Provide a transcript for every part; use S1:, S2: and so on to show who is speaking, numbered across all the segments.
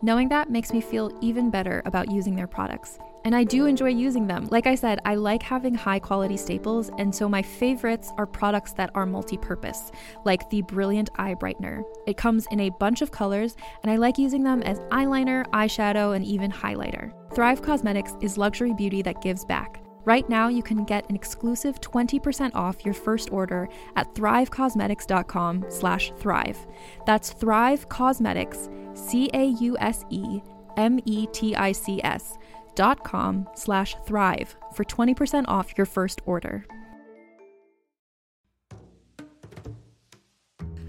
S1: Knowing that makes me feel even better about using their products. And I do enjoy using them. Like I said, I like having high quality staples, and so my favorites are products that are multi purpose, like the Brilliant Eye Brightener. It comes in a bunch of colors, and I like using them as eyeliner, eyeshadow, and even highlighter. Thrive Causemetics is luxury beauty that gives back. Right now, you can get an exclusive 20% off your first order at thrivecausemetics.com slash thrive. That's Thrive Causemetics, C-A-U-S-E-M-E-T-I-C-S dot com slash thrive for 20% off your first order.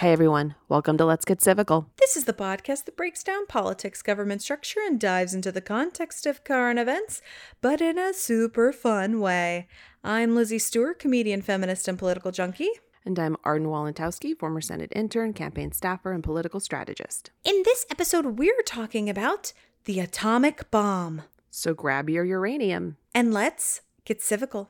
S2: Hey everyone, welcome to Let's Get Civical.
S3: This is the podcast that breaks down politics, government structure, and dives into the context of current events, but in a super fun way. I'm Lizzie Stewart, comedian, feminist, and political junkie.
S2: And I'm Arden Walentowski, former Senate intern, campaign staffer, and political strategist.
S3: In this episode, we're talking about the atomic bomb.
S2: So grab your uranium.
S3: And let's get civical.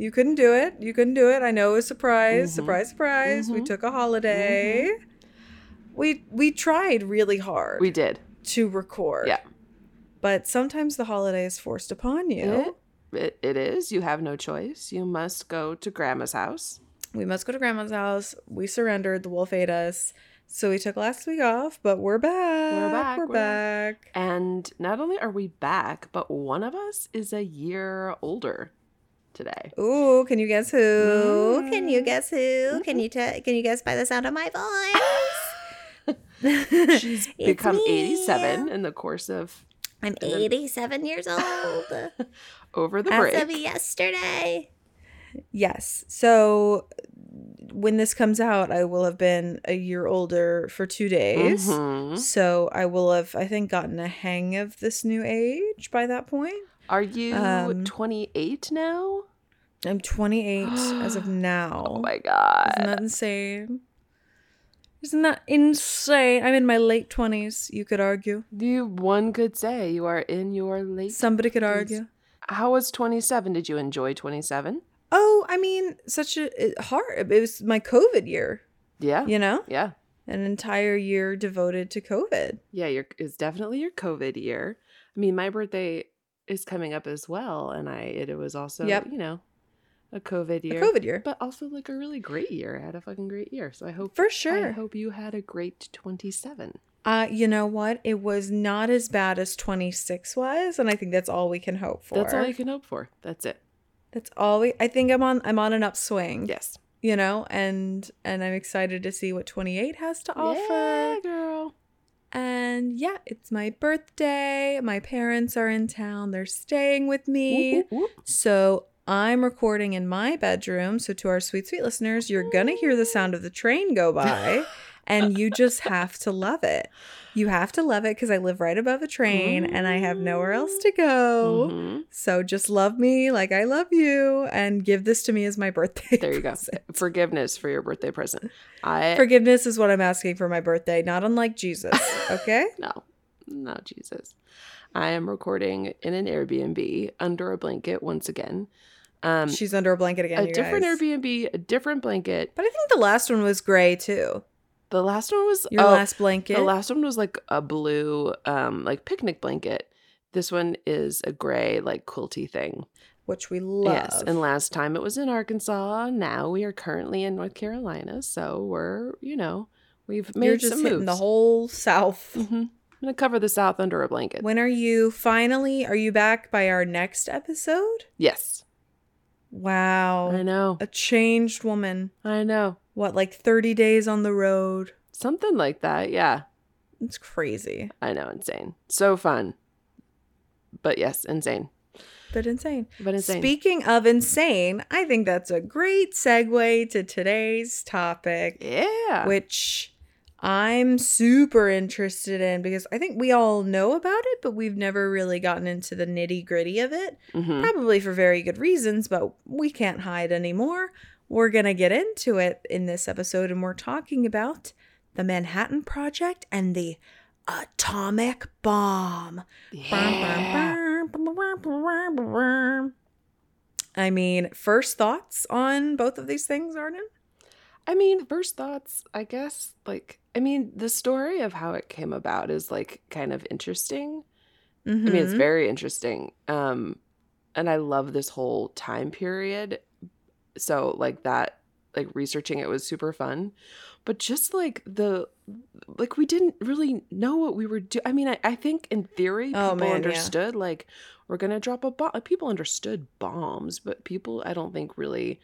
S2: You couldn't
S3: do it. You couldn't do it. I know it was a surprise.
S2: Mhm.
S3: Surprise, surprise. We
S2: Mhm.
S3: took a holiday. We we tried really hard
S2: We did.
S3: to record.
S2: Yeah.
S3: But sometimes the holiday is forced upon you.
S2: It, it, it is. You have no choice. You must go to Grandma's house.
S3: We must go to grandma's house. We surrendered. The wolf ate us. So we took last week off, but we're back.
S2: We're back,
S3: We're
S2: we're
S3: back.
S2: And not only are we back, but one of us is a year older today.
S3: Ooh, can you guess who?
S2: Mm.
S3: Can you guess who? Can you te- can you guess by the sound of my voice?
S2: She's become
S3: me.
S2: 87 in the course of
S3: I'm
S2: then-
S3: 87 years old.
S2: over the
S3: As
S2: break.
S3: of yesterday. Yes. So when this comes out, I will have been a year older for two days.
S2: Mhm.
S3: So I will have, I think, gotten a hang of this new age by that point.
S2: Are you
S3: Um,
S2: 28 now?
S3: I'm 28 as of now.
S2: Oh my god.
S3: Isn't that insane? Isn't that insane? I'm in my late 20s, you could argue.
S2: you one could say you are in your late
S3: Somebody could
S2: 20s.
S3: argue.
S2: How was 27? Did you enjoy 27?
S3: Oh, I mean, such a hard. It was my COVID year.
S2: Yeah.
S3: You know,
S2: Yeah.
S3: an entire year devoted to COVID.
S2: Yeah, your it's definitely your COVID year. I mean, my birthday is coming up as well, and I it, was also
S3: Yep.
S2: you know a COVID year,
S3: A COVID year.
S2: but also like a really great year. I had a fucking great year, so I hope
S3: For sure.
S2: I hope you had a great twenty seven.
S3: Uh, you know what? It was not as bad as 26 was, and I think that's all we can hope for.
S2: That's all you can hope for. That's it.
S3: That's all we I think I'm on I'm on an upswing.
S2: Yes.
S3: You know, and and I'm excited to see what 28 has to offer.
S2: Yeah, girl.
S3: And yeah, it's my birthday. My parents are in town. They're staying with me.
S2: Whoop, whoop, whoop.
S3: So I'm recording in my bedroom. So to our sweet, sweet listeners, you're going to hear the sound of the train go by. and you just have to love it. You have to love it because I live right above a train and I have nowhere else to go.
S2: Mhm.
S3: So just love me like I love you and give this to me as my birthday.
S2: There you go. Forgiveness for your birthday present. I
S3: Forgiveness is what I'm asking for my birthday, not unlike Jesus. Okay?
S2: no, no, Jesus. I am recording in an Airbnb under a blanket once again. Um,
S3: She's under a blanket again.
S2: a different
S3: guys.
S2: Airbnb, a different blanket.
S3: But I think the last one was gray too.
S2: The last one was
S3: Your
S2: oh,
S3: last blanket.
S2: The last one was like a blue, um, like picnic blanket. This one is a gray, like quilty thing.
S3: which we love.
S2: Yes. And last time it was in Arkansas. Now we are currently in North Carolina. So we're, you know, we've made
S3: You're just
S2: some moves.
S3: the whole South.
S2: hmm I'm gonna cover the South under a blanket.
S3: When are you finally? Are you back by our next episode?
S2: yes,
S3: Wow.
S2: I know.
S3: A changed woman.
S2: I know.
S3: What, like 30 days on the road?
S2: Something like that. Yeah,
S3: It's crazy,
S2: I know. Insane. So fun. But yes, insane.
S3: but insane.
S2: But insane.
S3: Speaking of insane, I think that's a great segue to today's topic,
S2: yeah.
S3: which I'm super interested in because I think we all know about it, but we've never really gotten into the nitty gritty of it.
S2: Mhm.
S3: Probably for very good reasons, but we can't hide anymore. We're going to get into it in this episode, and we're talking about the Manhattan Project and the atomic bomb.
S2: Yeah.
S3: I mean, first thoughts on both of these things, Arden?
S2: I mean, first thoughts, I guess, like, I mean, the story of how it came about is like kind of interesting. I mean, it's
S3: Mhm.
S2: very interesting. Um, and I love this whole time period. So, like, that, like, researching it was super fun. But just like the, like, we didn't really know what we were doing. I mean, I, I think in theory, oh, people
S3: Oh, man, yeah.
S2: understood, like, we're going to drop a bomb. People understood bombs, but people, I don't think really.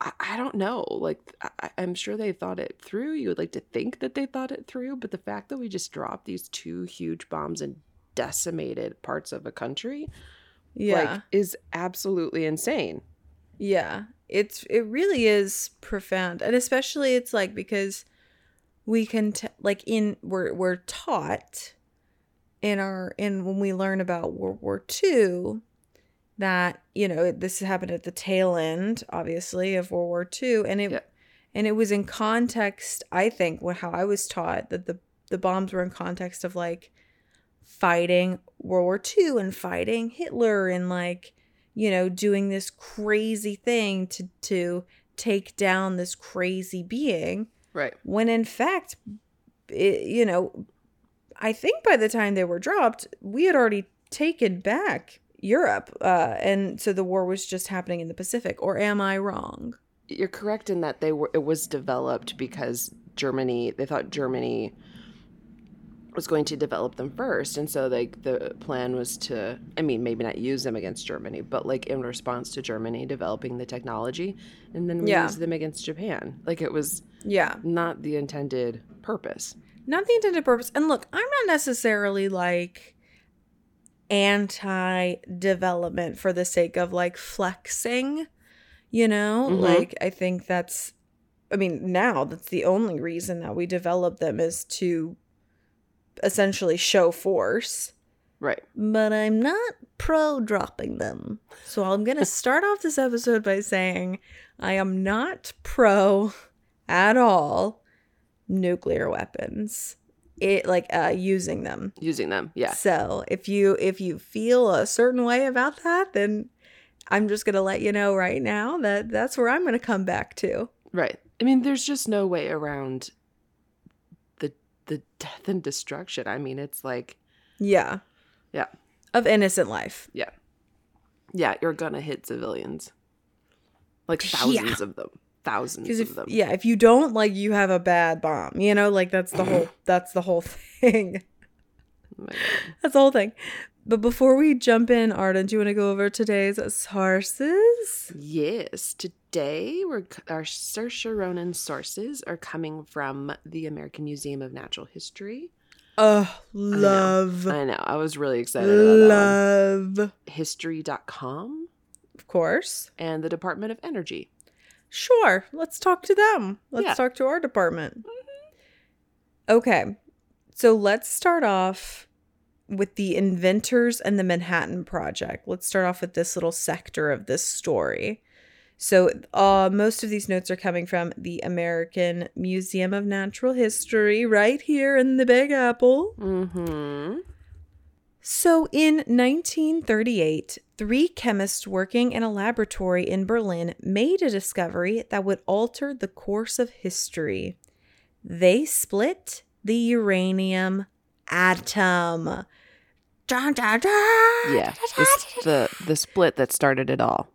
S2: I, I don't know. Like, I, I'm sure they thought it through. You would like to think that they thought it through, but the fact that we just dropped these two huge bombs and decimated parts of a country,
S3: yeah.
S2: like, is absolutely insane.
S3: Yeah, it's it really is profound, and especially it's like because we can t- like in we're we're taught in our in when we learn about World War II that you know this happened at the tail end, obviously, of World War II, and it
S2: Yep.
S3: and it was in context. I think what how I was taught that the the bombs were in context of like fighting World War II and fighting Hitler and like you know doing this crazy thing to to take down this crazy being
S2: Right.
S3: when in fact it, you know I think by the time they were dropped we had already taken back Europe uh and so the war was just happening in the Pacific or am I wrong
S2: You're correct in that they were. It was developed because Germany. They thought Germany was going to develop them first, and so like the plan was to. I mean, maybe not use them against Germany, but like in response to Germany developing the technology, and then we
S3: Yeah.
S2: use them against Japan. Like it was
S3: yeah
S2: not the intended purpose.
S3: not the intended purpose. And look, I'm not necessarily like anti development for the sake of like flexing, you know?
S2: Mhm.
S3: Like, I think that's, I mean, now that's the only reason that we develop them is to essentially show force.
S2: Right.
S3: But I'm not pro dropping them. So I'm going to start off this episode by saying I am not pro at all nuclear weapons. It like uh using them.
S2: Using them. Yeah.
S3: So if you if you feel a certain way about that, then I'm just going to let you know right now that that's where I'm going to come back to.
S2: Right. I mean, there's just no way around the death and destruction. I mean, it's like
S3: Yeah.
S2: Yeah.
S3: Of innocent life.
S2: yeah, Yeah, you're gonna hit civilians, like
S3: Yeah.
S2: thousands of them, thousands
S3: Because
S2: of them.
S3: yeah, if you don't like you have a bad bomb. You know, like that's the whole that's the whole thing.
S2: Oh.
S3: That's the whole thing. But before we jump in, Arden, do you want to go over today's sources?
S2: Yes, today we're our Saoirse Ronan sources are coming from the American Museum of Natural History.
S3: Oh, love.
S2: I know, I was really excited about that one.
S3: Love.
S2: History.com
S3: Of course.
S2: and the Department of Energy.
S3: Sure. Let's talk to them. Let's
S2: Yeah.
S3: talk to our department. Mm-hmm. Okay. So let's start off with the inventors and the Manhattan Project. Let's start off with this little sector of this story. So, uh, most of these notes are coming from the American Museum of Natural History, right here in the Big Apple.
S2: Mm-hmm.
S3: So, in 1938, three chemists working in a laboratory in Berlin made a discovery that would alter the course of history. They split the uranium atom. Dun, dun, dun.
S2: Yeah, this, the the split that started it all,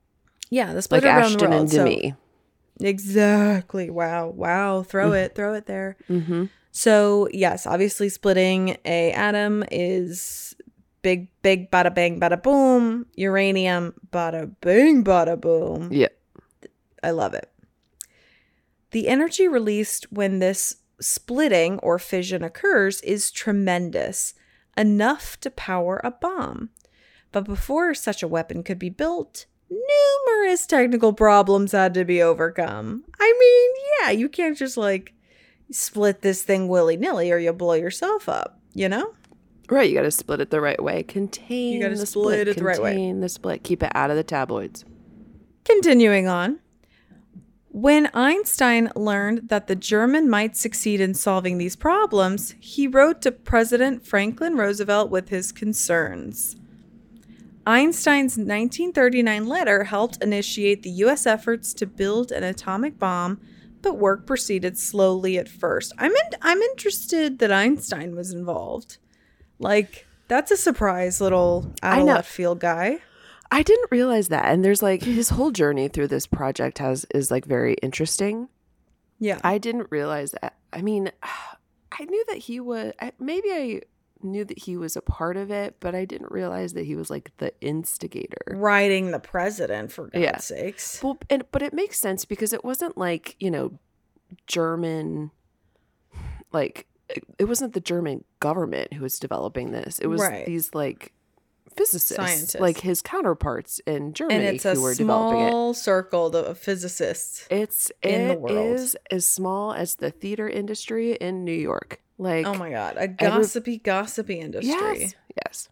S3: Yeah, the split
S2: like
S3: around
S2: Ashton
S3: the world.
S2: and
S3: so- exactly. Wow. Wow. Throw it. Throw it there.
S2: Mm-hmm.
S3: So, yes, obviously splitting a atom is big big bada bang bada boom. Uranium bada bang bada boom.
S2: Yeah.
S3: I love it. The energy released when this splitting or fission occurs is tremendous, enough to power a bomb. But before such a weapon could be built, numerous technical problems had to be overcome. I mean, yeah, you can't just like split this thing willy nilly or you'll blow yourself up, you know?
S2: Right, you got to split it the right way. Contain.
S3: You gotta
S2: the
S3: split it the right way.
S2: Contain the split. Keep it out of the tabloids.
S3: Continuing on. When Einstein learned that the German might succeed in solving these problems, he wrote to President Franklin Roosevelt with his concerns. Einstein's 1939 letter helped initiate the U.S. efforts to build an atomic bomb, but work proceeded slowly at first. I'm in, I'm interested that Einstein was involved. Like that's a surprise, little out
S2: I
S3: of
S2: know.
S3: left field guy.
S2: I didn't realize that, and there's like his whole journey through this project has is like very interesting.
S3: Yeah,
S2: I didn't realize that. I mean, I knew that he was. Maybe I knew that he was a part of it, but I didn't realize that he was like the instigator.
S3: writing the president for God's
S2: Yeah.
S3: sakes.
S2: Well, and but it makes sense because it wasn't like you know, German, like it, it wasn't the German government who was developing this. It was
S3: Right.
S2: these like physicists,
S3: Scientists.
S2: like his counterparts in Germany
S3: And it's a
S2: who were developing it.
S3: small circle of physicists.
S2: It's
S3: in the world.
S2: is as small as the theater industry in New York. Like
S3: Oh my god, a gossipy, gossipy industry.
S2: yes, yes.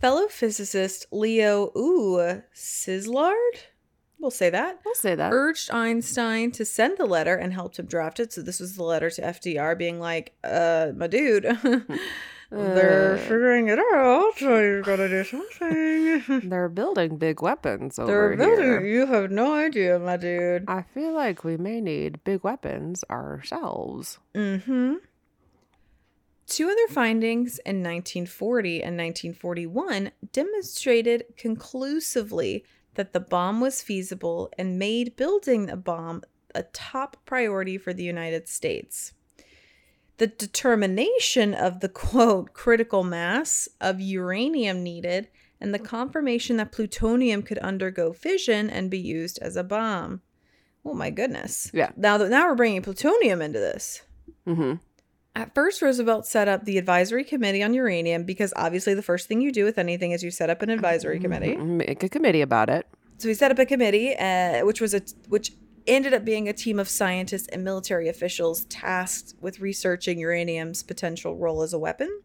S3: Fellow physicist Leo Ooh Szilard, we'll say that,
S2: I'll say that.
S3: urged Einstein to send the letter and helped him draft it. So this was the letter to FDR being like, uh, my dude, they're
S2: Uh.
S3: figuring it out, so you gotta do something.
S2: They're building big weapons over
S3: they're building
S2: here.
S3: you have no idea, my dude.
S2: I feel like we may need big weapons ourselves.
S3: Mm-hmm. Two other findings in 1940 and 1941 demonstrated conclusively that the bomb was feasible and made building a bomb a top priority for the United States. The determination of the quote critical mass of uranium needed and the confirmation that plutonium could undergo fission and be used as a bomb. Oh my goodness.
S2: Yeah.
S3: Now that now we're bringing plutonium into this.
S2: Mm-hmm.
S3: At first, Roosevelt set up the Advisory Committee on Uranium because obviously the first thing you do with anything is you set up an advisory committee.
S2: Make a committee about it.
S3: So he set up a committee, uh, which was a which ended up being a team of scientists and military officials tasked with researching uranium's potential role as a weapon.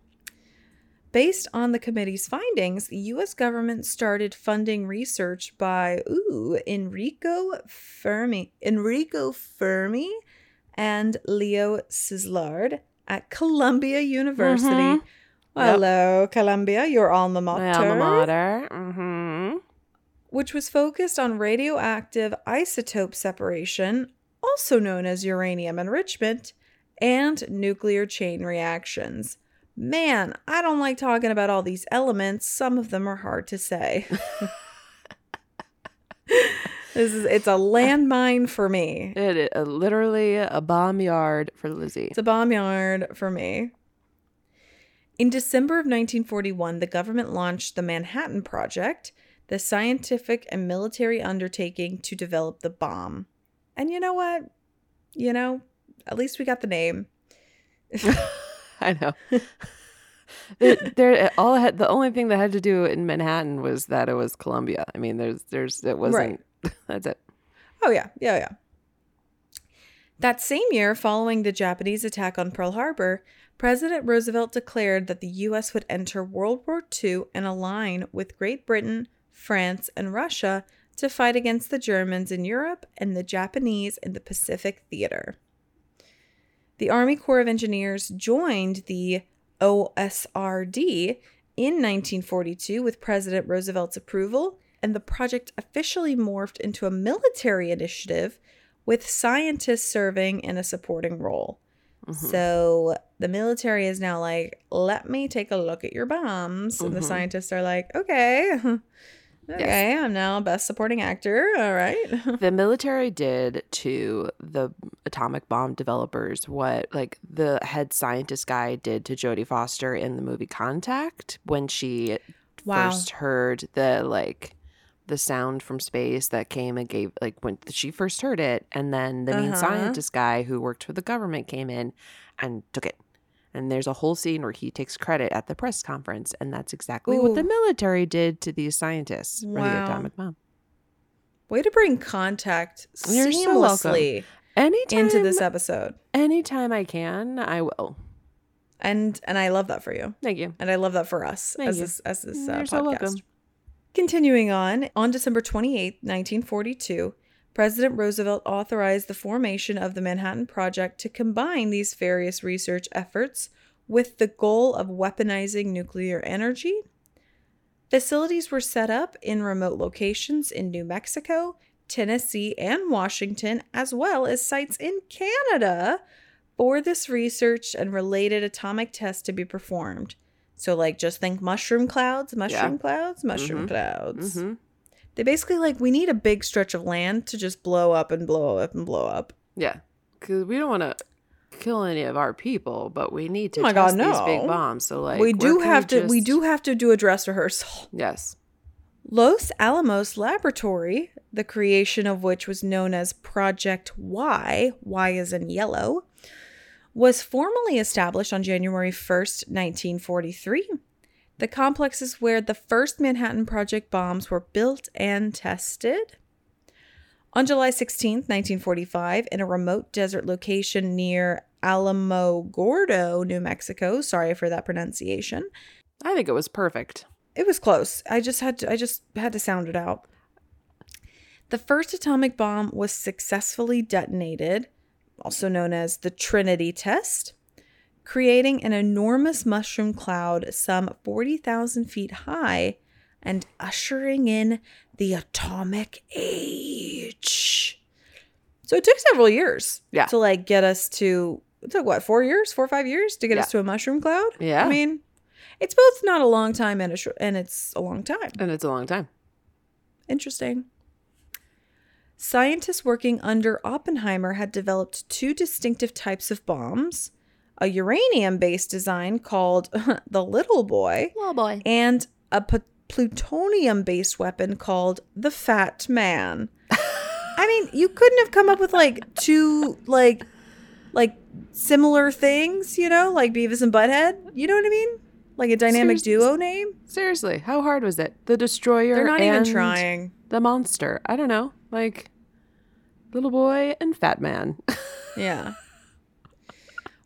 S3: Based on the committee's findings, the U.S. government started funding research by ooh Enrico Fermi, Enrico Fermi, and Leo Szilard at Columbia University.
S2: Mhm.
S3: Hello, Columbia, your alma mater
S2: My alma mater. Mm-hmm.
S3: which was focused on radioactive isotope separation also known as uranium enrichment, and nuclear chain reactions. Man, I don't like talking about all these elements. Some of them are hard to say. this is it's a landmine for me.
S2: It is uh, literally a bomb yard for Lizzie.
S3: It's a bomb yard for me. In December of 1941, the government launched the Manhattan Project, the scientific and military undertaking to develop the bomb. And you know what? You know, at least we got the name.
S2: I know. There- there, all had, the only thing that had to do in Manhattan was that it was Columbia. I mean, there's, there's, it wasn't. That's it.
S3: Oh, yeah, yeah, yeah. That same year, following the Japanese attack on Pearl Harbor, President Roosevelt declared that the U.S. would enter World War II and align with Great Britain, France, and Russia to fight against the Germans in Europe and the Japanese in the Pacific Theater. The Army Corps of Engineers joined the OSRD in 1942 with President Roosevelt's approval, and the project officially morphed into a military initiative with scientists serving in a supporting role.
S2: Mhm.
S3: So the military is now like, let me take a look at your bombs. And the
S2: Mhm.
S3: scientists are like, okay, okay, I'm now best supporting actor. All right.
S2: the military did to the atomic bomb developers what like the head scientist guy did to Jodie Foster in the movie Contact when she
S3: Wow.
S2: first heard the like the sound from space that came and gave like when she first heard it and then the main
S3: Uh-huh.
S2: scientist guy who worked for the government came in and took it and there's a whole scene where he takes credit at the press conference and that's exactly what the military did to these scientists for the atomic bomb
S3: Way to bring contact
S2: You're so
S3: seamlessly
S2: anytime
S3: into this episode.
S2: anytime i can i will
S3: And and I love that for you.
S2: thank you
S3: And I love that for us
S2: Thank
S3: as
S2: you.
S3: this as this uh,
S2: You're
S3: podcast.
S2: so welcome.
S3: Continuing on, on December 28, 1942, President Roosevelt authorized the formation of the Manhattan Project to combine these various research efforts with the goal of weaponizing nuclear energy. Facilities were set up in remote locations in New Mexico, Tennessee, and Washington, as well as sites in Canada for this research and related atomic tests to be performed. So, like, just think mushroom clouds, mushroom clouds, mushroom
S2: Mhm.
S3: clouds.
S2: hmm
S3: They basically like we need a big stretch of land to just blow up and blow up and blow up.
S2: yeah because we don't want to kill any of our people but we need to
S3: Oh my God,
S2: test these big bombs so like
S3: we do have to. We do have to do a dress rehearsal.
S2: yes
S3: Los Alamos Laboratory, the creation of which was known as Project Y, Y is in yellow, was formally established on January 1st, 1943. The complex is where the first Manhattan Project bombs were built and tested. On July 16th, 1945, in a remote desert location near Alamogordo, New Mexico, sorry for that pronunciation,
S2: i think it was perfect
S3: it was close. I just had to I just had to sound it out. The first atomic bomb was successfully detonated, also known as the Trinity test, creating an enormous mushroom cloud some 40,000 feet high and ushering in the atomic age. So it took several years
S2: Yeah.
S3: to like get us to it took what, 4 years, 4 or 5 years to get us to a mushroom cloud?
S2: Yeah.
S3: I mean, it's both not a long time and a short, and it's a long time.
S2: and it's a long time
S3: Interesting. Scientists working under Oppenheimer had developed two distinctive types of bombs a uranium based design called the Little Boy,
S2: oh boy
S3: and a p- plutonium based weapon called the Fat Man. I mean, you couldn't have come up with like two, like, like similar things, you know, like Beavis and Butthead. You know what I mean? Like a dynamic
S2: Seriously.
S3: duo name.
S2: seriously how hard was it the destroyer
S3: They're not even
S2: and
S3: trying.
S2: the monster i don't know like little boy and fat man
S3: Yeah.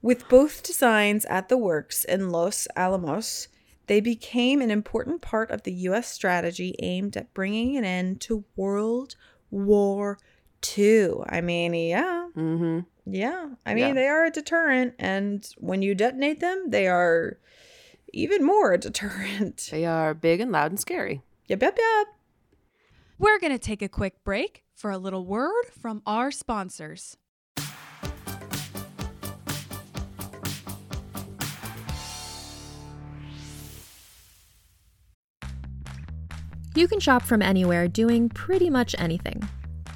S3: With both designs at the works in Los Alamos, they became an important part of the U.S. strategy aimed at bringing an end to World War II. I mean, yeah,
S2: mm-hmm
S3: yeah. I mean,
S2: Yeah.
S3: they are a deterrent, and when you detonate them, they are even more a deterrent.
S2: They are big and loud and scary.
S3: Yep, yep, yep.
S4: We're going to take a quick break for a little word from our sponsors.
S1: You can shop from anywhere doing pretty much anything.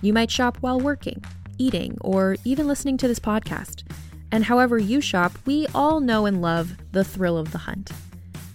S1: You might shop while working, eating, or even listening to this podcast. And however you shop, we all know and love the thrill of the hunt.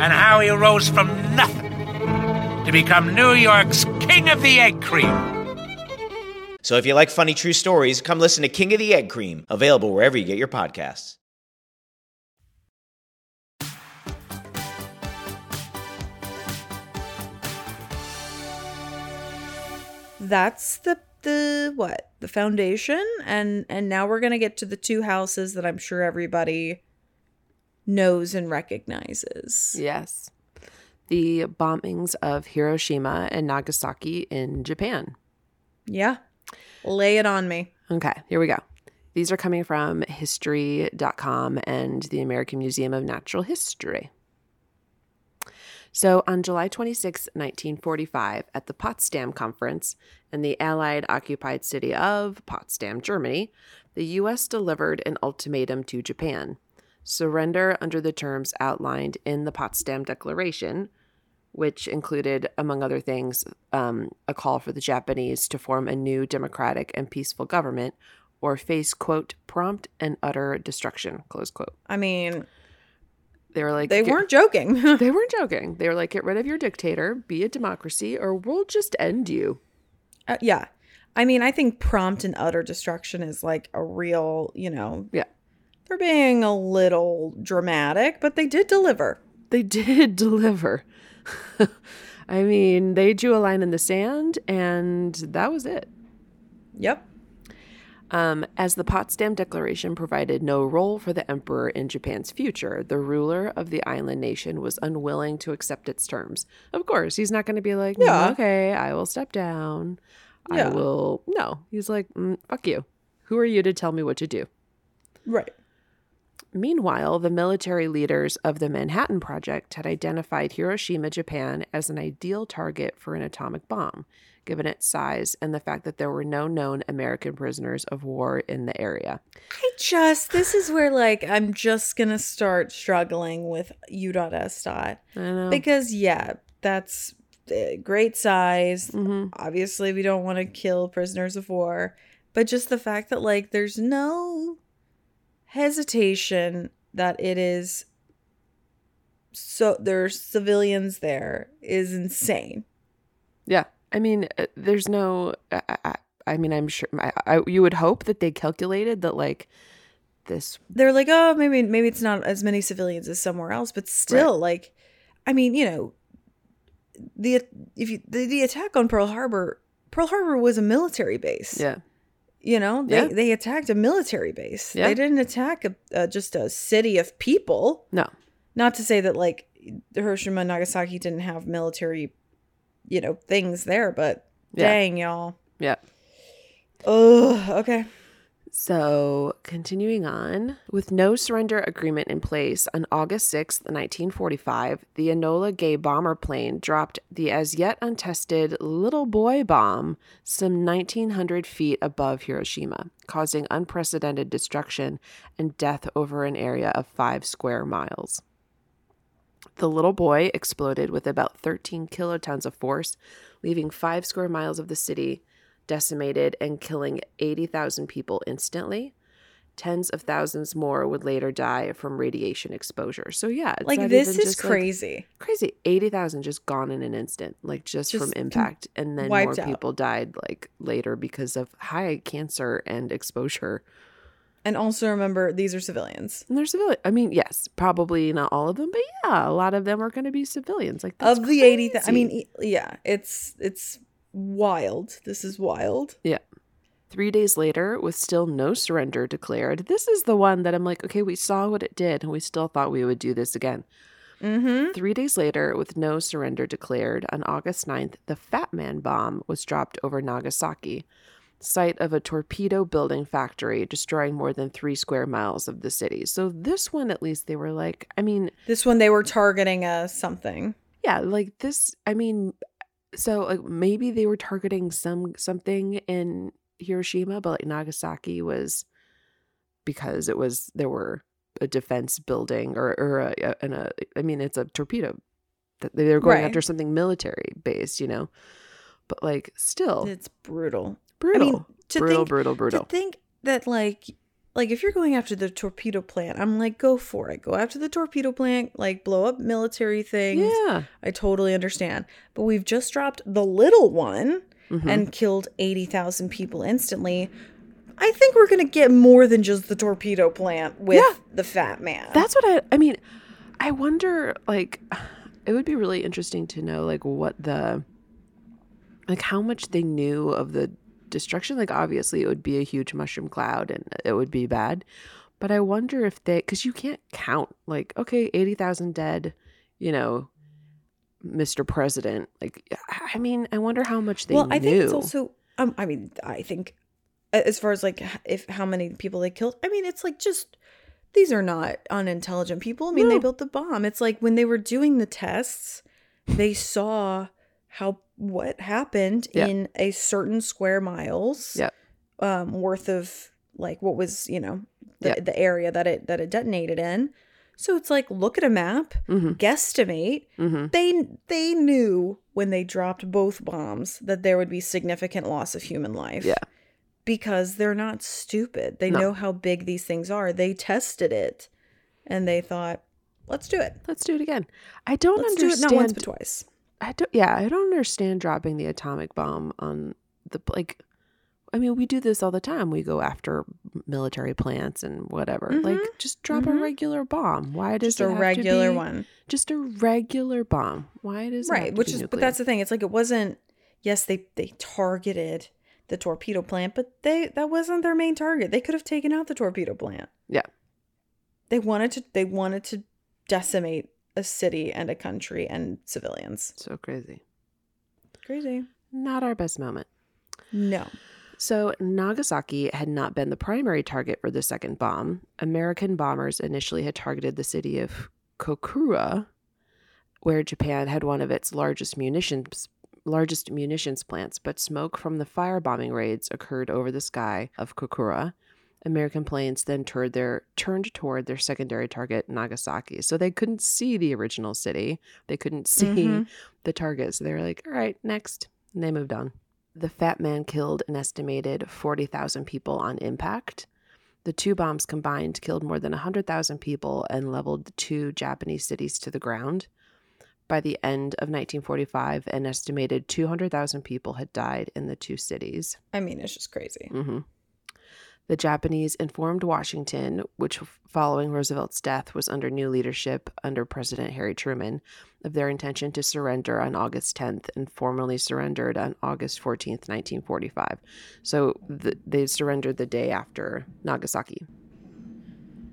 S5: and how he rose from nothing to become New York's King of the Egg Cream.
S4: So if you like funny true stories, come listen to King of the Egg Cream, available wherever you get your podcasts.
S3: That's the the what? The foundation and and now we're going to get to the two houses that I'm sure everybody knows and recognizes.
S2: Yes. The bombings of Hiroshima and Nagasaki in Japan.
S3: Yeah. Lay it on me.
S2: Okay, here we go. These are coming from history.com and the American Museum of Natural History. So, on July 26, 1945, at the Potsdam Conference in the Allied occupied city of Potsdam, Germany, the U.S. delivered an ultimatum to Japan surrender under the terms outlined in the Potsdam Declaration, which included, among other things, um, a call for the Japanese to form a new democratic and peaceful government or face, quote, prompt and utter destruction, close quote.
S3: I mean,
S2: They were like,
S3: they weren't joking.
S2: They weren't joking. They were like, get rid of your dictator, be a democracy, or we'll just end you.
S3: Uh, yeah. I mean, I think prompt and utter destruction is like a real, you know,
S2: Yeah.
S3: They're being a little dramatic, but they did deliver.
S2: They did deliver. I mean, they drew a line in the sand, and that was it.
S3: Yep.
S2: Um, as the Potsdam Declaration provided no role for the emperor in Japan's future, the ruler of the island nation was unwilling to accept its terms. Of course, he's not going to be like, "Mm,
S3: Yeah.
S2: okay, I will step down.
S3: Yeah.
S2: I will. No, he's like, mm, fuck you. Who are you to tell me what to do?
S3: Right.
S2: Meanwhile, the military leaders of the Manhattan Project had identified Hiroshima, Japan as an ideal target for an atomic bomb, given its size and the fact that there were no known American prisoners of war in the area.
S3: I just, this is where like I'm just going to start struggling with U dot S dot.
S2: I know.
S3: Because, yeah, that's uh, great size.
S2: Mhm.
S3: Obviously, we don't want to kill prisoners of war. But just the fact that, like, there's no hesitation that it is so there's civilians there is insane.
S2: Yeah. I mean, uh, there's no. I, I, I mean, I'm sure. I, I, you would hope that they calculated that, like, this.
S3: They're like, oh, maybe maybe it's not as many civilians as somewhere else, but still, like, I mean, you know, the if you the, the attack on Pearl Harbor, Pearl Harbor was a military base.
S2: Yeah.
S3: You know, they,
S2: Yeah.
S3: they attacked a military base.
S2: Yeah.
S3: They didn't attack a, just a city of people.
S2: No.
S3: Not to say that like Hiroshima and Nagasaki didn't have military, you know, things there, but
S2: Yeah.
S3: dang y'all.
S2: Yeah.
S3: Oh, okay.
S2: So, continuing on, with no surrender agreement in place, on August 6th, 1945, the Enola Gay bomber plane dropped the as yet untested Little Boy bomb some 1,900 feet above Hiroshima, causing unprecedented destruction and death over an area of five square miles. The little boy exploded with about 13 kilotons of force, leaving five square miles of the city decimated and killing 80,000 people instantly. Tens of thousands more would later die from radiation exposure. So, yeah, it's
S3: Like this is
S2: just, like-
S3: crazy.
S2: crazy. 80,000 just gone in an instant, like just,
S3: Just
S2: from impact. And then more
S3: wiped out.
S2: people died like later because of high cancer and exposure.
S3: And also remember, these are civilians.
S2: And they're civilian. I mean, yes, probably not all of them, but yeah, a lot of them are going to be civilians. Like
S3: of the eighty, th- I mean, yeah, it's it's wild. This is wild.
S2: Yeah. Three days later, with still no surrender declared, this is the one that I'm like, okay, we saw what it did, and we still thought we would do this again.
S3: Mm-hmm.
S2: Three days later, with no surrender declared, on August 9th, the Fat Man bomb was dropped over Nagasaki, site of a torpedo building factory, destroying more than three square miles of the city. So, this one, at least, they were like, I mean,
S3: This one they were targeting uh something.
S2: yeah, like this, I mean, so like maybe they were targeting some something in Hiroshima, but like Nagasaki was because it was there were a defense building or or a, a, and a I mean it's a torpedo that they were going
S3: Right.
S2: after something military based, you know. But like still
S3: It's brutal.
S2: brutal,
S3: I mean,
S2: brutal,
S3: think,
S2: brutal, brutal.
S3: To think that like like if you're going after the torpedo plant, I'm like, go for it. Go after the torpedo plant, like blow up military things.
S2: Yeah.
S3: I totally understand. But we've just dropped the little one
S2: Mhm.
S3: and killed 80,000 people instantly. I think we're going to get more than just the torpedo plant with
S2: Yeah.
S3: the fat man.
S2: That's what I I mean, I wonder like it would be really interesting to know like what the like how much they knew of the destruction. Like obviously it would be a huge mushroom cloud and it would be bad. But I wonder if they cuz you can't count like okay, 80,000 dead, you know, Mr. President. Like I mean, I wonder how much they
S3: well,
S2: knew.
S3: I think it's also um I mean, I think as far as like if how many people they killed, I mean, it's like just these are not unintelligent people. I mean, they built the bomb. It's like when they were doing the tests, they saw how what happened
S2: Yeah.
S3: in a certain square miles
S2: Yep.
S3: um worth of like what was, you know, the
S2: Yeah.
S3: the area that it that it detonated in. So it's like look at a map,
S2: Mhm.
S3: guesstimate.
S2: Mhm.
S3: They they knew when they dropped both bombs that there would be significant loss of human life.
S2: Yeah.
S3: Because they're not stupid. They
S2: No.
S3: know how big these things are. They tested it and they thought, let's do it.
S2: Let's do it again. I don't
S3: Let's
S2: understand
S3: do it not once but twice.
S2: I don't. Yeah, I don't understand dropping the atomic bomb on the like. I mean, we do this all the time. We go after military plants and whatever. Like,
S3: Mhm.
S2: just drop
S3: Mhm.
S2: a regular bomb. Why does
S3: Just
S2: it
S3: a regular
S2: be
S3: one.
S2: Just a regular bomb. Why does
S3: Right, which is but that's the thing. It's like it wasn't yes, they they targeted the torpedo plant, but they that wasn't their main target. They could have taken out the torpedo plant.
S2: yeah.
S3: They wanted to they wanted to decimate a city and a country and civilians.
S2: So crazy.
S3: Crazy.
S2: Not our best moment.
S3: No.
S2: So, Nagasaki had not been the primary target for the second bomb. American bombers initially had targeted the city of Kokura, where Japan had one of its largest munitions largest munitions plants, but smoke from the firebombing raids occurred over the sky of Kokura. American planes then turned their turned toward their secondary target, Nagasaki. So they couldn't see the original city. They couldn't see
S3: Mhm.
S2: the target. So they were like, all right, next. And they moved on. The Fat Man killed an estimated 40,000 people on impact. The two bombs combined killed more than 100,000 people and leveled two Japanese cities to the ground. By the end of 1945, an estimated 200,000 people had died in the two cities.
S3: I mean, it's just crazy.
S2: hmm The Japanese informed Washington, which following Roosevelt's death was under new leadership under President Harry Truman, of their intention to surrender on August 10th and formally surrendered on August 14th, 1945. So th- they surrendered the day after Nagasaki.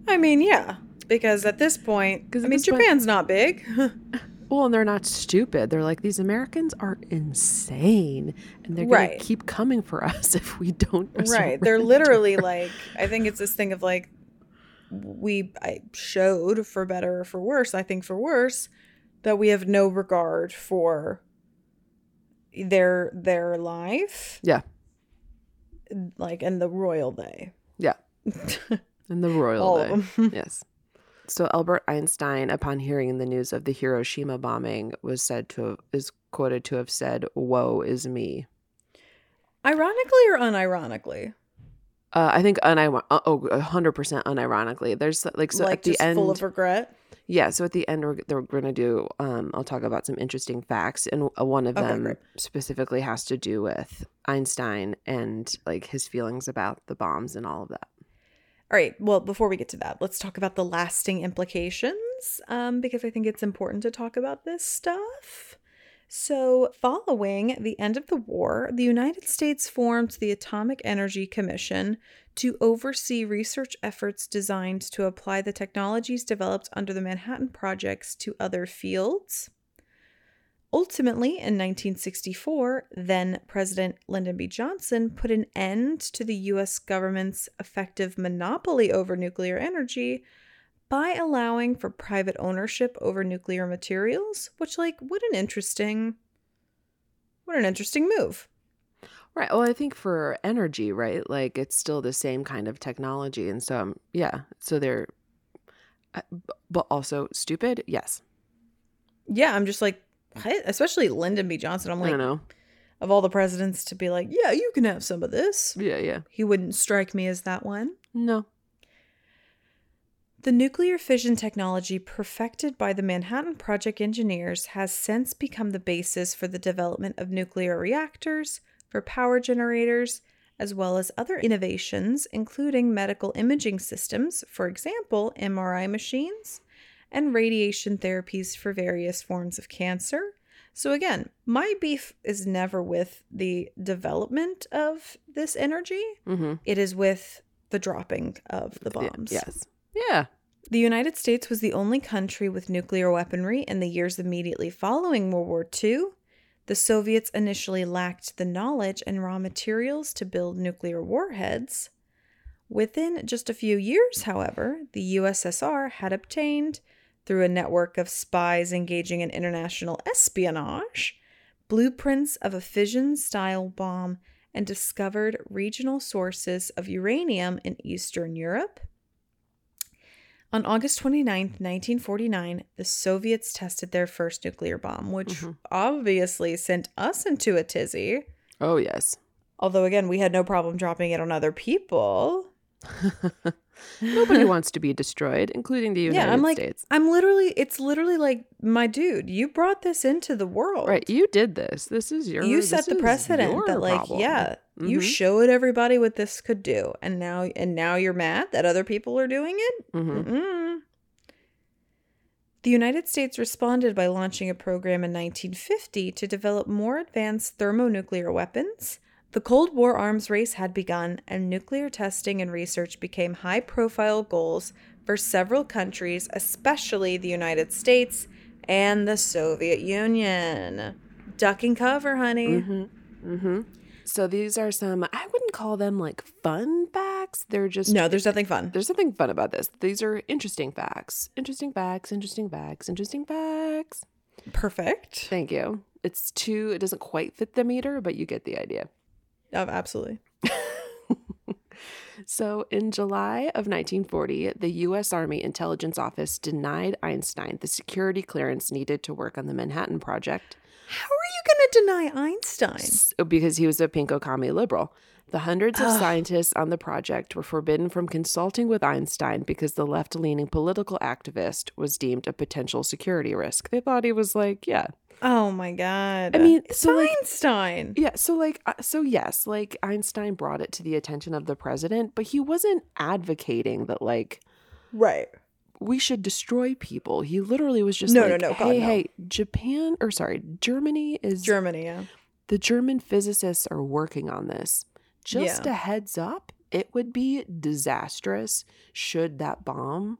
S3: I mean, yeah, because at this point,
S2: 'Cause
S3: I mean,
S2: this point-
S3: Japan's not big.
S2: Well, and they're not stupid. They're like these Americans are insane, and they're
S3: Right.
S2: gonna keep coming for us if we don't.
S3: right they're literally like i think it's this thing of like we i showed for better or for worse i think for worse that we have no regard for their their life
S2: Yeah,
S3: like and the royal they
S2: yeah, and the royal
S3: All 'em.
S2: yes. So Albert Einstein, upon hearing the news of the Hiroshima bombing, was said to have, is quoted to have said, "Woe is me."
S3: ironically or unironically
S2: Uh, I think unir- uh, oh, hundred percent unironically. There's like so
S3: like
S2: at the end,
S3: full of regret
S2: Yeah, so at the end, we're, we're going to do, um, I'll talk about some interesting facts. And one of
S3: Okay,
S2: them
S3: great.
S2: specifically has to do with Einstein and like his feelings about the bombs and all of that.
S3: All right. Well, before we get to that, let's talk about the lasting implications um, because I think it's important to talk about this stuff. So, following the end of the war, the United States formed the Atomic Energy Commission to oversee research efforts designed to apply the technologies developed under the Manhattan Projects to other fields. Ultimately, in 1964, then President Lyndon B. Johnson put an end to the US government's effective monopoly over nuclear energy by allowing for private ownership over nuclear materials, which like what an interesting what an interesting move.
S2: Right. Well, I think for energy, right? Like it's still the same kind of technology. And so, um, yeah. So they're, uh, but also stupid. Yes.
S3: Yeah, I'm just like? Especially Lyndon B. Johnson. I'm like
S2: don't know.
S3: of all the presidents to be like, yeah, you can have some of this.
S2: Yeah. Yeah.
S3: He wouldn't strike me as that one.
S2: No.
S3: The nuclear fission technology perfected by the Manhattan Project engineers has since become the basis for the development of nuclear reactors, for power generators, as well as other innovations, including medical imaging systems, for example, MRI machines, and radiation therapies for various forms of cancer. So, again, my beef is never with the development of this energy,
S2: Mm-hmm.
S3: it is with the dropping of the bombs.
S2: Yes. Yeah.
S3: The United States was the only country with nuclear weaponry in the years immediately following World War II. The Soviets initially lacked the knowledge and raw materials to build nuclear warheads. Within just a few years, however, the USSR had obtained, through a network of spies engaging in international espionage, blueprints of a fission style bomb and discovered regional sources of uranium in Eastern Europe. On August 29th, 1949, the Soviets tested their first nuclear bomb, which mm-hmm. obviously sent us into a tizzy.
S2: Oh, yes.
S3: Although, again, we had no problem dropping it on other people.
S2: Nobody wants to be destroyed, including the United States.
S3: yeah, I'm like,
S2: States.
S3: I'm literally, it's literally like, my dude, you brought this into the world.
S2: Right. You did this. This is your.
S3: you set the precedent that, like,
S2: problem.
S3: yeah, you
S2: Mhm.
S3: showed everybody what this could do, and now, and now you're mad that other people are doing it.
S2: Mhm.
S3: Mm-mm. The United States responded by launching a program in 1950 to develop more advanced thermonuclear weapons. The Cold War arms race had begun, and nuclear testing and research became high profile goals for several countries, especially the United States and the Soviet Union. Duck and cover, honey.
S2: Mm-hmm. Mm-hmm. So these are some. I wouldn't call them like fun facts. They're just
S3: No, there's nothing fun.
S2: There's nothing fun about this. These are interesting facts. Interesting facts. Interesting facts. Interesting facts.
S3: Perfect.
S2: Thank you. It's too. It doesn't quite fit the meter, but you get the idea.
S3: Oh, absolutely.
S2: So, in July of 1940, the U.S. Army Intelligence Office denied Einstein the security clearance needed to work on the Manhattan Project
S3: How are you going to deny Einstein?
S2: s- oh, because he was a pinko commie liberal. The hundreds of scientists on the project were forbidden from consulting with Einstein because the left leaning political activist was deemed a potential security risk. They thought he was like, yeah.
S3: Oh my god.
S2: I mean,
S3: it's
S2: so, like-
S3: Einstein.
S2: Yeah, so like uh, so yes, like Einstein brought it to the attention of the president, but he wasn't advocating that like
S3: Right.
S2: we should destroy people. He literally was just
S3: No, no,
S2: like,
S3: no, God,
S2: hey,
S3: no.
S2: hey, Japan or sorry, Germany is
S3: Germany, yeah.
S2: the German physicists are working on this. Just
S3: Yeah.
S2: a heads up, it would be disastrous should that bomb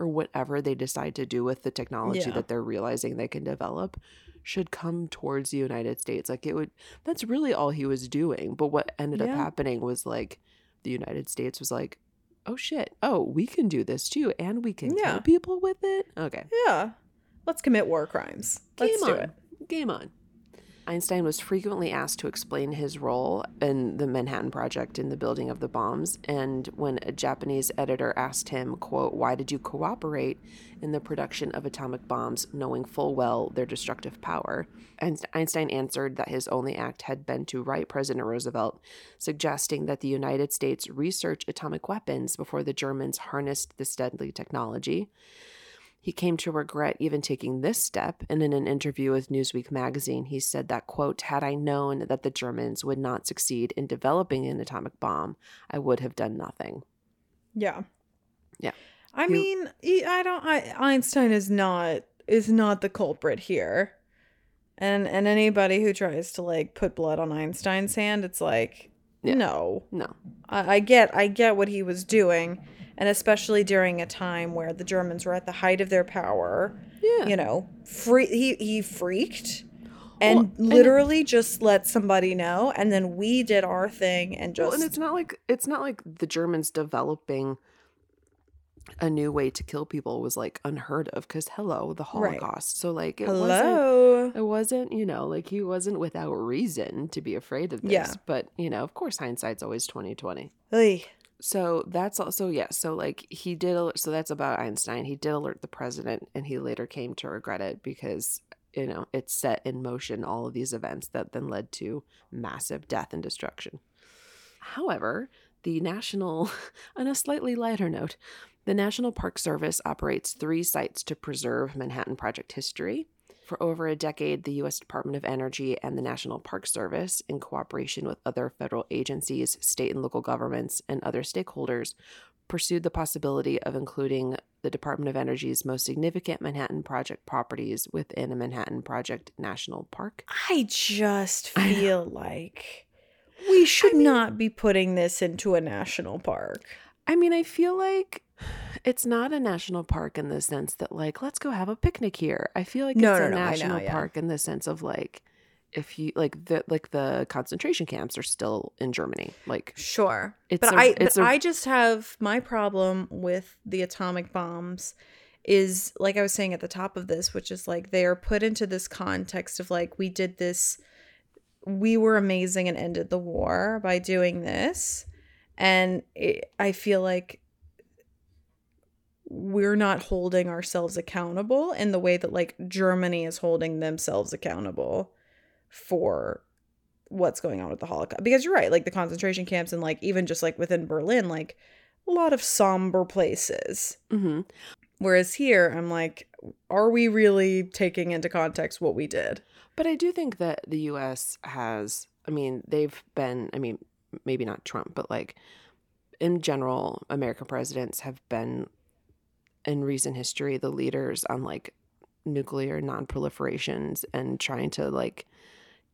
S2: or whatever they decide to do with the technology
S3: Yeah.
S2: that they're realizing they can develop should come towards the United States. Like it would that's really all he was doing. But what ended up happening was like the United States was like, "Oh shit. Oh, we can do this too and we can
S3: Yeah.
S2: kill people with it." Okay.
S3: Yeah. Let's commit war crimes. Let's
S2: Game
S3: do
S2: on.
S3: it.
S2: Game on. Einstein was frequently asked to explain his role in the Manhattan Project in the building of the bombs, and when a Japanese editor asked him, quote, "Why did you cooperate in the production of atomic bombs, knowing full well their destructive power?" Einst- Einstein answered that his only act had been to write President Roosevelt, suggesting that the United States research atomic weapons before the Germans harnessed this deadly technology. He came to regret even taking this step, and in an interview with Newsweek magazine, he said that, quote, had I known that the Germans would not succeed in developing an atomic bomb, I would have done nothing.
S3: Yeah.
S2: Yeah.
S3: I
S2: You-
S3: mean, I don't. I, Einstein is not is not the culprit here, and and anybody who tries to like put blood on Einstein's hand, it's like
S2: Yeah.
S3: no,
S2: No.
S3: I, I get I get what he was doing, and especially during a time where the Germans were at the height of their power.
S2: Yeah.
S3: You know, free he he freaked. And
S2: Well, and-
S3: literally just let somebody know, and then we did our thing and just
S2: Well, and it's not like it's not like the Germans developing a new way to kill people was like unheard of because hello, the
S3: Right.
S2: Holocaust. So like it
S3: hello.
S2: wasn't it wasn't, you know, like he wasn't without reason to be afraid of this.
S3: Yeah.
S2: But, you know, of course hindsight's always twenty twenty.
S3: Oy.
S2: So that's also yeah. So like he did. So that's about Einstein. He did alert the president, and he later came to regret it because you know it set in motion all of these events that then led to massive death and destruction. However, the national, on a slightly lighter note, the National Park Service operates three sites to preserve Manhattan Project history. For over a decade, the U.S. Department of Energy and the National Park Service, in cooperation with other federal agencies, state and local governments, and other stakeholders, pursued the possibility of including the Department of Energy's most significant Manhattan Project properties within a Manhattan Project National Park.
S3: I just feel like we should not be putting this into a national park.
S2: I mean, I feel like it's not a national park in the sense that, like, let's go have a picnic here. I feel like
S3: No,
S2: it's
S3: no,
S2: a
S3: no, I know,
S2: national
S3: yeah.
S2: park in the sense of like, if you like the like the concentration camps are still in Germany. Like,
S3: Sure.
S2: It's
S3: but
S2: a-
S3: I but
S2: a-
S3: I just have my problem with the atomic bombs is like I was saying at the top of this, which is like they are put into this context of like we did this we were amazing and ended the war by doing this. And it, I feel like we're not holding ourselves accountable in the way that like Germany is holding themselves accountable for what's going on with the Holocaust. Because you're right, like the concentration camps and like even just like within Berlin, like a lot of somber places.
S2: hmm
S3: Whereas here, I'm like, are we really taking into context what we did?
S2: but I do think that the U.S. has. I mean, they've been. I mean, maybe not Trump, but like in general, American presidents have been in recent history the leaders on like nuclear non-proliferations and trying to like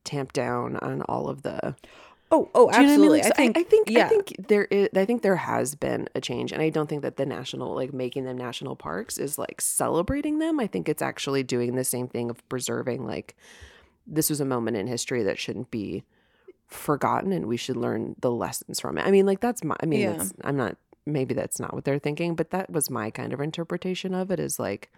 S2: tamp down on all of the
S3: Oh, oh,
S2: Do you know
S3: absolutely.
S2: I, mean? Like,
S3: I, think,
S2: I, think
S3: yeah.
S2: I think there is I think there has been a change and I don't think that the national like making them national parks is like celebrating them. I think it's actually doing the same thing of preserving like this was a moment in history that shouldn't be forgotten and we should learn the lessons from it. I mean like that's my I mean
S3: Yeah.
S2: that's I'm not maybe that's not what they're thinking, but that was my kind of interpretation of it is like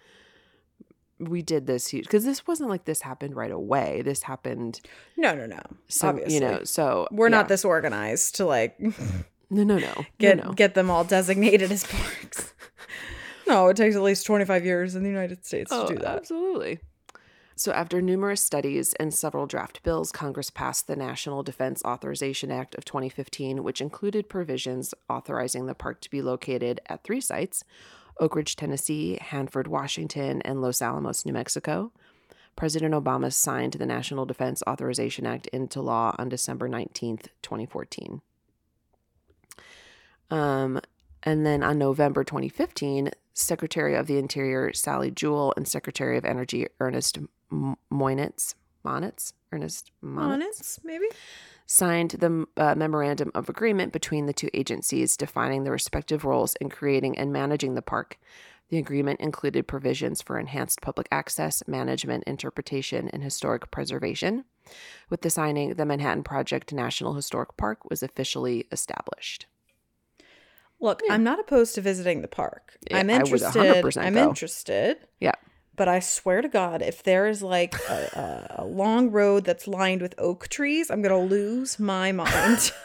S2: we did this huge because this wasn't like this happened right away. This happened
S3: no, no, no.
S2: so
S3: obviously.
S2: you know so
S3: we're
S2: yeah.
S3: not this organized to like
S2: no no no
S3: get
S2: no, no.
S3: get them all designated as parks. no, it takes at least 25 years in the United States
S2: Oh,
S3: to do that.
S2: Absolutely. So, after numerous studies and several draft bills, Congress passed the National Defense Authorization Act of 2015, which included provisions authorizing the park to be located at three sites Oak Ridge, Tennessee, Hanford, Washington, and Los Alamos, New Mexico. President Obama signed the National Defense Authorization Act into law on December 19th, 2014. Um, and then on November 2015, Secretary of the Interior Sally Jewell and Secretary of Energy Ernest M- Moynitz, Monitz, Ernest Monitz,
S3: Honest, maybe?
S2: signed the uh, memorandum of agreement between the two agencies defining the respective roles in creating and managing the park. The agreement included provisions for enhanced public access, management, interpretation, and historic preservation. With the signing, the Manhattan Project National Historic Park was officially established.
S3: Look, I'm not opposed to visiting the park.
S2: Yeah,
S3: I'm
S2: I
S3: interested.
S2: 100%
S3: I'm
S2: go.
S3: interested.
S2: Yeah.
S3: But I swear to God, if there is like a, a, a long road that's lined with oak trees, I'm gonna lose my mind.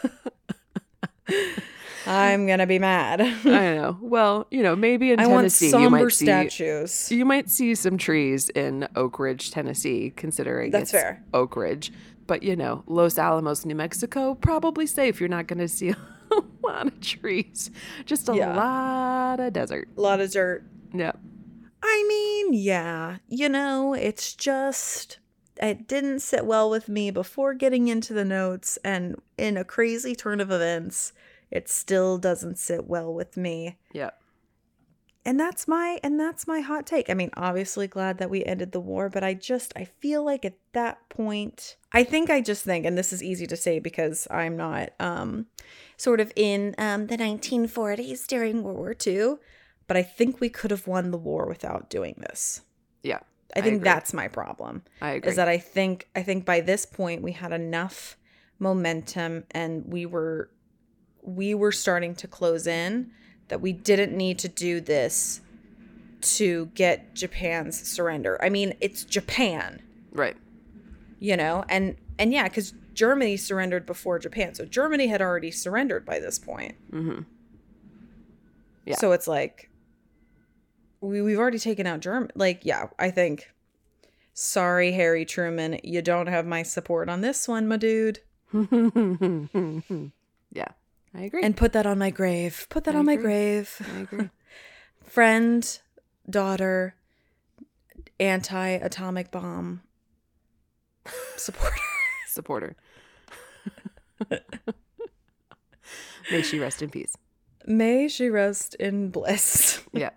S3: I'm gonna be mad.
S2: I know. Well, you know, maybe in
S3: I want
S2: Tennessee you
S3: somber
S2: might see
S3: statues.
S2: you might see some trees in Oak Ridge, Tennessee, considering
S3: That's
S2: it's
S3: fair.
S2: Oak Ridge. But you know, Los Alamos, New Mexico, probably safe. You're not going to see a lot of trees, just a
S3: Yeah.
S2: lot of desert.
S3: A lot of dirt.
S2: Yeah.
S3: I mean, yeah, you know, it's just it didn't sit well with me before getting into the notes, and in a crazy turn of events, it still doesn't sit well with me.
S2: Yeah.
S3: And that's my and that's my hot take. I mean, obviously glad that we ended the war, but I just I feel like at that point, I think I just think, and this is easy to say because I'm not um sort of in um the 1940s during World War II, but I think we could have won the war without doing this.
S2: Yeah.
S3: I think
S2: agree.
S3: that's my problem.
S2: I agree.
S3: Is that I think I think by this point we had enough momentum and we were we were starting to close in that we didn't need to do this to get Japan's surrender. I mean, it's Japan,
S2: Right.
S3: you know, and and yeah, because Germany surrendered before Japan, so Germany had already surrendered by this point.
S2: Mm-hmm. Yeah.
S3: So it's like we we've already taken out German. Like, yeah, I think. Sorry, Harry Truman, you don't have my support on this one, my dude.
S2: yeah. I agree.
S3: And put that on my grave. Put that
S2: I
S3: on my grave.
S2: I agree.
S3: Friend, daughter, anti atomic bomb supporter.
S2: Supporter. May she rest in peace.
S3: May she rest in bliss.
S2: Yeah.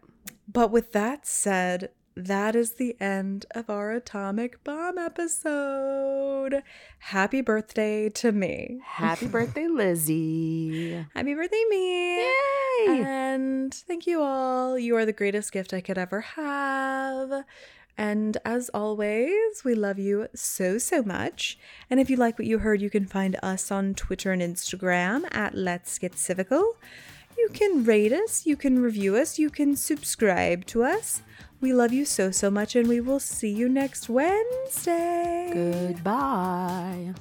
S3: But with that said, that is the end of our atomic bomb episode. Happy birthday to me.
S2: Happy birthday, Lizzie.
S3: Happy birthday, me.
S2: Yay!
S3: And thank you all. You are the greatest gift I could ever have. And as always, we love you so, so much. And if you like what you heard, you can find us on Twitter and Instagram at Let's Get Civical. You can rate us, you can review us, you can subscribe to us. We love you so, so much, and we will see you next Wednesday.
S2: Goodbye.